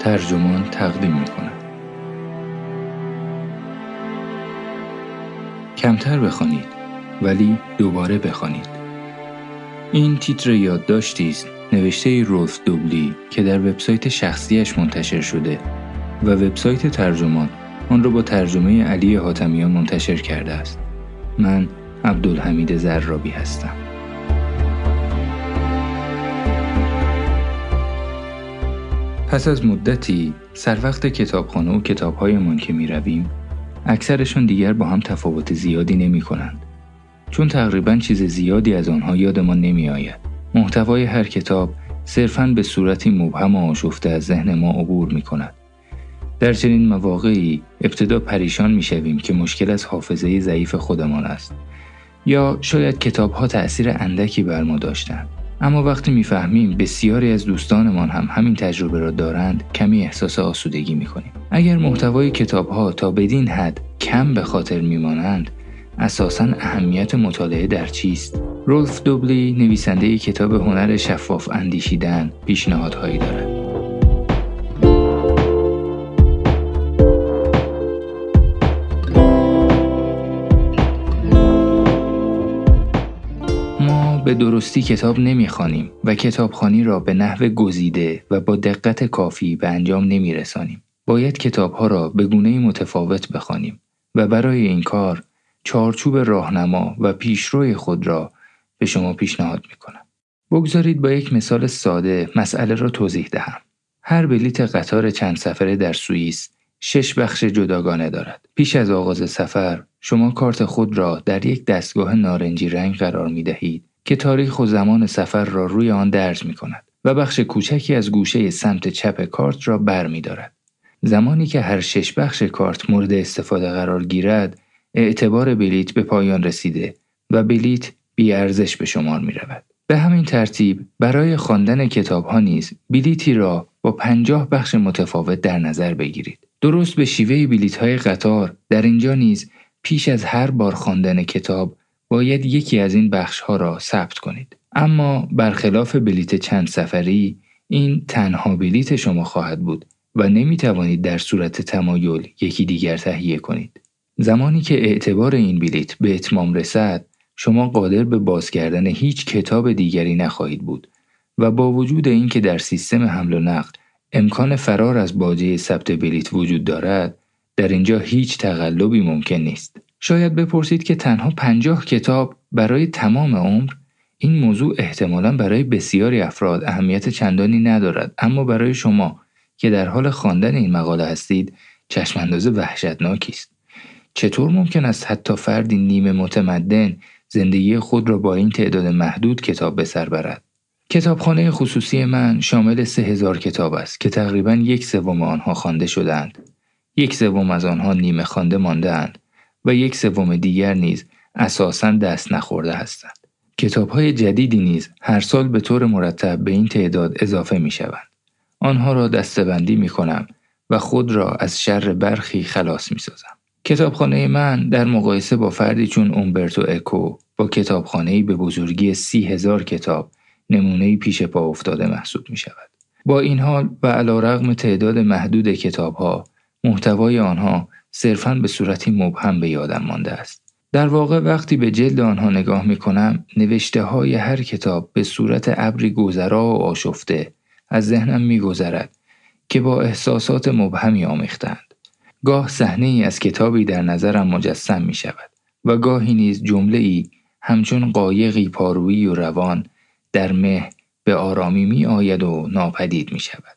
ترجمان تقدیم می کند. کمتر بخوانید ولی دوباره بخوانید. این تیتر یادداشتی است نوشته رولف دوبلی که در وبسایت شخصیش منتشر شده و وبسایت ترجمان آن را با ترجمه علی حاتمیان منتشر کرده است. من عبدالحمید زرابی هستم. پس از مدتی سر وقت کتابخانه و کتابهایمان که می رویم اکثرشان دیگر با هم تفاوت زیادی نمی کنند. چون تقریبا چیز زیادی از آنها یادمان نمی آید. محتوای هر کتاب صرفاً به صورتی مبهم و آشفته از ذهن ما عبور می کند. در چنین مواقعی ابتدا پریشان می شویم که مشکل از حافظه ضعیف خودمان است یا شاید کتاب ها تأثیر اندکی بر ما داشتند. اما وقتی می‌فهمیم بسیاری از دوستانمان هم همین تجربه را دارند کمی احساس آسودگی می‌کنیم. اگر محتوای کتاب ها تا بدین حد کم به خاطر میمانند اساسا اهمیت مطالعه در چیست؟ رولف دوبلی نویسنده کتاب هنر شفاف اندیشیدن پیشنهادهایی دارد. به درستی کتاب نمی‌خوانیم و کتابخانی را به نحو گزیده و با دقت کافی به انجام نمیرسانیم. باید کتابها را به گونه متفاوت بخوانیم و برای این کار چارچوب راهنما و پیشروی خود را به شما پیشنهاد می‌کنم. بگذارید با یک مثال ساده مسئله را توضیح دهم. هر بلیت قطار چند سفره در سوئیس شش بخش جداگانه دارد. پیش از آغاز سفر شما کارت خود را در یک دستگاه نارنجی رنگ قرار می دهید که تاریخ و زمان سفر را روی آن درج می کند و بخش کوچکی از گوشه سمت چپ کارت را بر می دارد. زمانی که هر شش بخش کارت مورد استفاده قرار گیرد اعتبار بلیت به پایان رسیده و بلیت ارزش به شمار می رود. به همین ترتیب برای خواندن کتاب ها نیز بلیتی را با پنجاه بخش متفاوت در نظر بگیرید. درست به شیوه بلیت های قطار در اینجا نیز پیش از هر بار خواندن کتاب باید یکی از این بخش ها را ثبت کنید. اما برخلاف بلیت چند سفری این تنها بلیت شما خواهد بود و نمی توانید در صورت تمایل یکی دیگر تهیه کنید. زمانی که اعتبار این بلیت به اتمام رسد شما قادر به باز کردن هیچ کتاب دیگری نخواهید بود و با وجود اینکه در سیستم حمل و نقل امکان فرار از باجه ثبت بلیت وجود دارد در اینجا هیچ تقلبی ممکن نیست. شاید بپرسید که تنها پنجاه کتاب برای تمام عمر این موضوع احتمالا برای بسیاری افراد اهمیت چندانی ندارد. اما برای شما که در حال خواندن این مقاله هستید چشمانداز وحشتناکی است. چطور ممکن است حتی فردی نیمه متمدن زندگی خود را با این تعداد محدود کتاب به سر برد؟ کتابخانه خصوصی من شامل سه هزار کتاب است که تقریبا یک سوم آنها خوانده شدند یک سوم از آنها نیمه خوانده ماندهاند و یک سوم دیگر نیز اساسا دست نخورده هستند. کتاب های جدیدی نیز هر سال به طور مرتب به این تعداد اضافه می شوند. آنها را دستبندی می کنم و خود را از شر برخی خلاص می سازم. کتابخانه من در مقایسه با فردی چون اومبرتو اکو با کتابخانه به بزرگی سی هزار کتاب نمونه پیش پا افتاده محسوب می شود. با این حال و علا رغم تعداد محدود کتاب ها محتوای آنها صرفا به صورتی مبهم به یادم مانده است. در واقع وقتی به جلد آنها نگاه می کنم نوشته های هر کتاب به صورت ابری گذرا و آشفته از ذهنم می گذرد که با احساسات مبهمی آمیختند. گاه صحنه ای از کتابی در نظرم مجسم می شود و گاهی نیز جمله ای همچون قایقی پارویی و روان در مه به آرامی می آید و ناپدید می شود.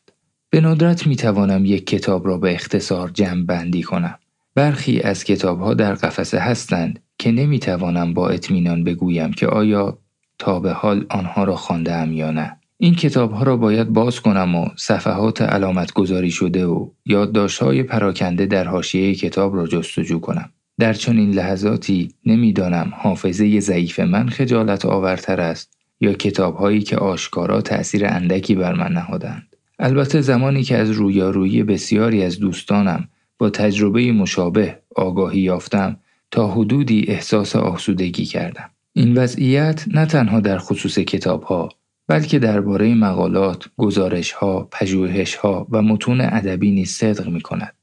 به ندرت می توانم یک کتاب را به اختصار جمع بندی کنم. برخی از کتابها در قفسه هستند که نمی توانم با اطمینان بگویم که آیا تا به حال آنها را خواندم یا نه. این کتاب ها را باید باز کنم و صفحات علامت گذاری شده و یادداشت های پراکنده در حاشیه کتاب را جستجو کنم. در چنین لحظاتی نمی‌دانم حافظه ضعیف من خجالت آورتر است یا کتاب هایی که آشکارا تأثیر اندکی بر من نهادند. البته زمانی که از رویارویی بسیاری از دوستانم با تجربه مشابه آگاهی یافتم تا حدودی احساس آسودگی کردم. این وضعیت نه تنها در خصوص کتاب ها بلکه درباره مقالات، گزارشها، پژوهشها و متون ادبی نیز صدق می کند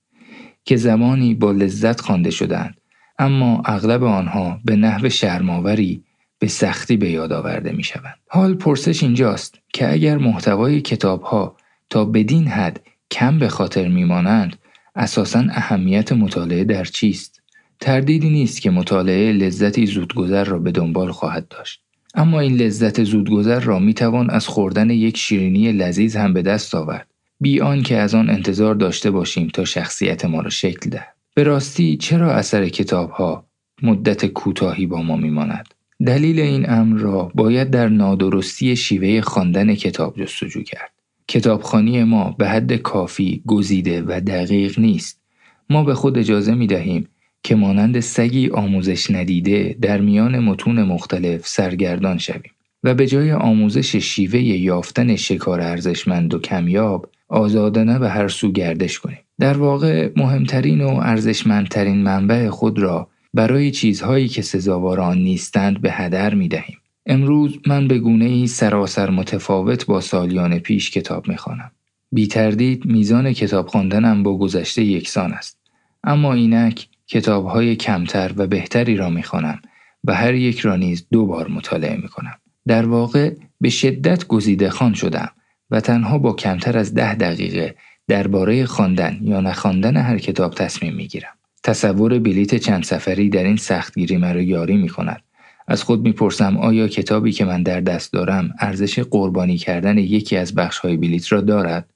که زمانی با لذت خوانده شدند اما اغلب آنها به نحو شرماوری به سختی به یاد آورده می شوند. حال پرسش اینجاست که اگر محتوای کتاب ها تا بدین حد کم به خاطر میمانند اساسا اهمیت مطالعه در چیست؟ تردیدی نیست که مطالعه لذتی زودگذر را به دنبال خواهد داشت. اما این لذت زودگذر را می توان از خوردن یک شیرینی لذیذ هم به دست آورد. بی که از آن انتظار داشته باشیم تا شخصیت ما را شکل دهد. به راستی چرا اثر کتاب ها مدت کوتاهی با ما میماند؟ دلیل این امر را باید در نادرستی شیوه خواندن کتاب جستجو کرد. کتابخانی ما به حد کافی گزیده و دقیق نیست. ما به خود اجازه می دهیم که مانند سگی آموزش ندیده در میان متون مختلف سرگردان شویم و به جای آموزش شیوه یافتن شکار ارزشمند و کمیاب آزادانه به هر سو گردش کنیم. در واقع مهمترین و ارزشمندترین منبع خود را برای چیزهایی که سزاوار آن نیستند به هدر می دهیم. امروز من به گونه ای سراسر متفاوت با سالیان پیش کتاب می خوانم. بی تردید میزان کتاب خواندنم با گذشته یکسان است. اما اینک کتاب های کمتر و بهتری را می خوانم و هر یک را نیز دو بار مطالعه می کنم. در واقع به شدت گزیده خان شدم و تنها با کمتر از ده دقیقه درباره خواندن یا نخواندن هر کتاب تصمیم می گیرم. تصور بلیت چند سفری در این سختگیری مرا یاری می کند. از خود می‌پرسم آیا کتابی که من در دست دارم ارزش قربانی کردن یکی از های بلیت را دارد؟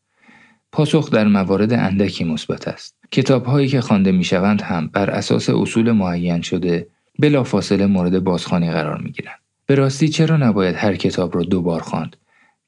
پاسخ در موارد اندکی مثبت است. کتاب هایی که خوانده می‌شوند هم بر اساس اصول معین شده بلافاصله مورد بازخوانی قرار می گیرند. به راستی چرا نباید هر کتاب را دو بار خواند؟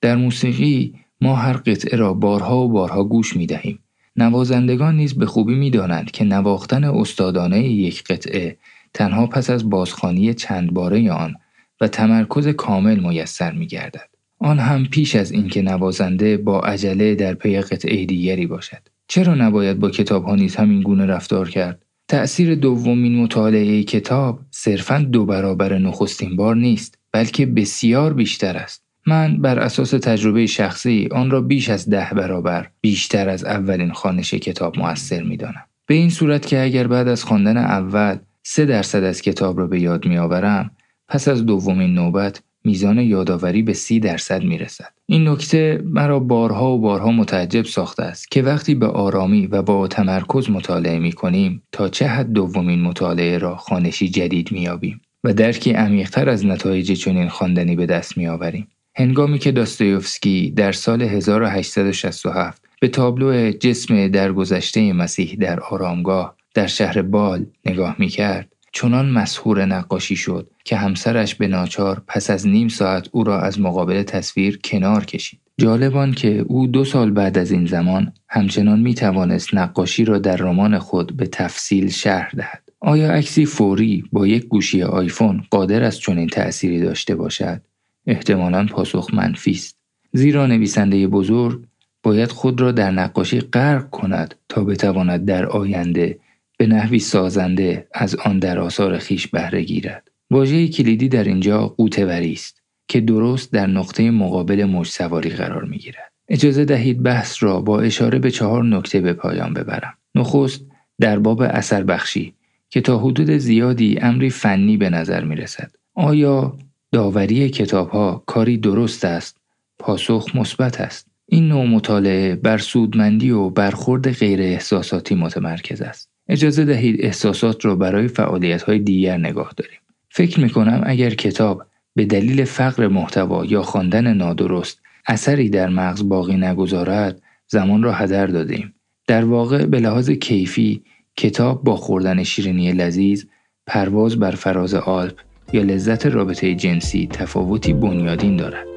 در موسیقی ما هر قطعه را بارها و بارها گوش می دهیم. نوازندگان نیز به خوبی می دانند که نواختن استادانه یک قطعه تنها پس از بازخانی چند باره آن و تمرکز کامل میسر می گردد. آن هم پیش از اینکه نوازنده با عجله در پی قطعه دیگری باشد. چرا نباید با کتاب ها نیز همین گونه رفتار کرد؟ تأثیر دومین مطالعه کتاب صرفا دو برابر نخستین بار نیست بلکه بسیار بیشتر است. من بر اساس تجربه شخصی آن را بیش از ده برابر بیشتر از اولین خانش کتاب موثر می دانم. به این صورت که اگر بعد از خواندن اول سه درصد از کتاب را به یاد می آورم پس از دومین نوبت میزان یادآوری به سی درصد می رسد. این نکته مرا بارها و بارها متعجب ساخته است که وقتی به آرامی و با تمرکز مطالعه می کنیم تا چه حد دومین مطالعه را خانشی جدید می آبیم و درکی عمیقتر از نتایج چنین خواندنی به دست می آوریم. هنگامی که داستایوفسکی در سال 1867 به تابلو جسم درگذشته مسیح در آرامگاه در شهر بال نگاه می کرد چنان مسهور نقاشی شد که همسرش به ناچار پس از نیم ساعت او را از مقابل تصویر کنار کشید. جالبان که او دو سال بعد از این زمان همچنان می توانست نقاشی را در رمان خود به تفصیل شهر دهد. آیا عکسی فوری با یک گوشی آیفون قادر است چنین تأثیری داشته باشد؟ احتمالا پاسخ منفی است. زیرا نویسنده بزرگ باید خود را در نقاشی غرق کند تا بتواند در آینده به نحوی سازنده از آن در آثار خیش بهره گیرد. واژه کلیدی در اینجا قوتوری است که درست در نقطه مقابل موج سواری قرار می گیرد. اجازه دهید بحث را با اشاره به چهار نکته به پایان ببرم. نخست در باب اثر بخشی که تا حدود زیادی امری فنی به نظر می رسد. آیا داوری کتاب ها کاری درست است؟ پاسخ مثبت است. این نوع مطالعه بر سودمندی و برخورد غیر احساساتی متمرکز است. اجازه دهید احساسات را برای فعالیت های دیگر نگاه داریم. فکر می کنم اگر کتاب به دلیل فقر محتوا یا خواندن نادرست اثری در مغز باقی نگذارد زمان را هدر دادیم. در واقع به لحاظ کیفی کتاب با خوردن شیرینی لذیذ پرواز بر فراز آلپ یا لذت رابطه جنسی تفاوتی بنیادین دارد.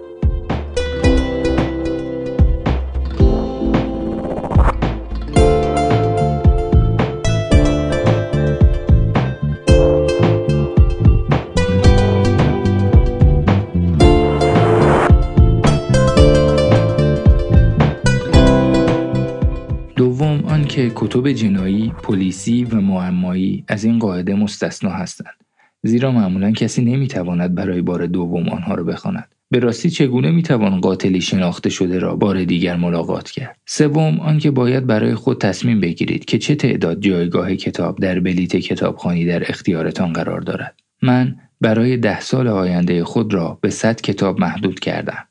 که کتب جنایی، پلیسی و معمایی از این قاعده مستثنا هستند. زیرا معمولا کسی نمی‌تواند برای بار دوم آنها را بخواند. به راستی چگونه می‌توان قاتلی شناخته شده را بار دیگر ملاقات کرد؟ سوم آنکه باید برای خود تصمیم بگیرید که چه تعداد جایگاه کتاب در بلیت کتابخانی در اختیارتان قرار دارد. من برای ده سال آینده خود را به 100 کتاب محدود کردم.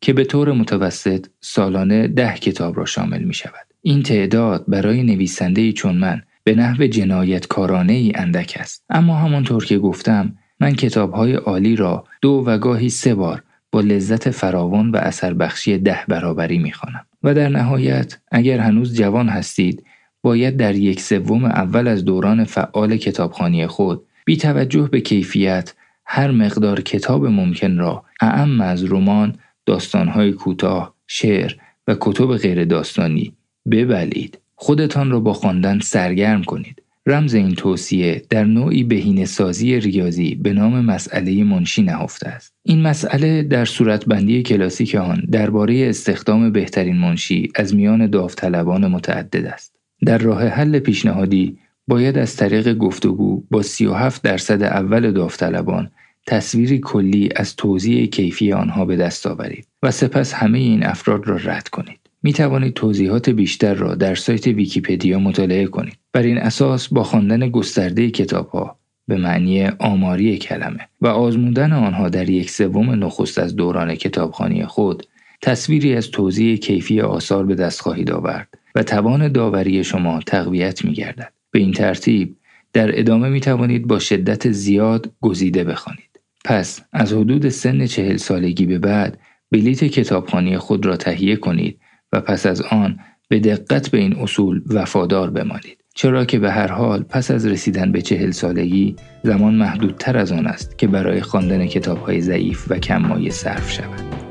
که به طور متوسط سالانه ده کتاب را شامل می شود. این تعداد برای نویسنده چون من به نحو جنایتکارانه ای اندک است. اما همانطور که گفتم من کتابهای عالی را دو و گاهی سه بار با لذت فراوان و اثر بخشی ده برابری می‌خوانم و در نهایت اگر هنوز جوان هستید باید در یک سوم اول از دوران فعال کتابخانی خود بی توجه به کیفیت هر مقدار کتاب ممکن را اعم از رمان، داستانهای کوتاه، شعر و کتب غیر داستانی ببلید. خودتان را با خواندن سرگرم کنید. رمز این توصیه در نوعی بهینه سازی ریاضی به نام مسئله منشی نهفته است. این مسئله در صورتبندی کلاسیک آن درباره استخدام بهترین منشی از میان داوطلبان متعدد است. در راه حل پیشنهادی باید از طریق گفتگو با 37 درصد اول داوطلبان تصویری کلی از توضیح کیفی آنها به دست آورید و سپس همه این افراد را رد کنید. می توانید توضیحات بیشتر را در سایت ویکیپدیا مطالعه کنید. بر این اساس با خواندن گسترده کتاب ها به معنی آماری کلمه و آزمودن آنها در یک سوم نخست از دوران کتابخانی خود تصویری از توضیح کیفی آثار به دست خواهید آورد و توان داوری شما تقویت می گردد. به این ترتیب در ادامه می توانید با شدت زیاد گزیده بخوانید. پس از حدود سن چهل سالگی به بعد بلیت کتابخانی خود را تهیه کنید و پس از آن به دقت به این اصول وفادار بمانید. چرا که به هر حال پس از رسیدن به چهل سالگی زمان محدودتر از آن است که برای خواندن کتابهای ضعیف و کم مایه صرف شود.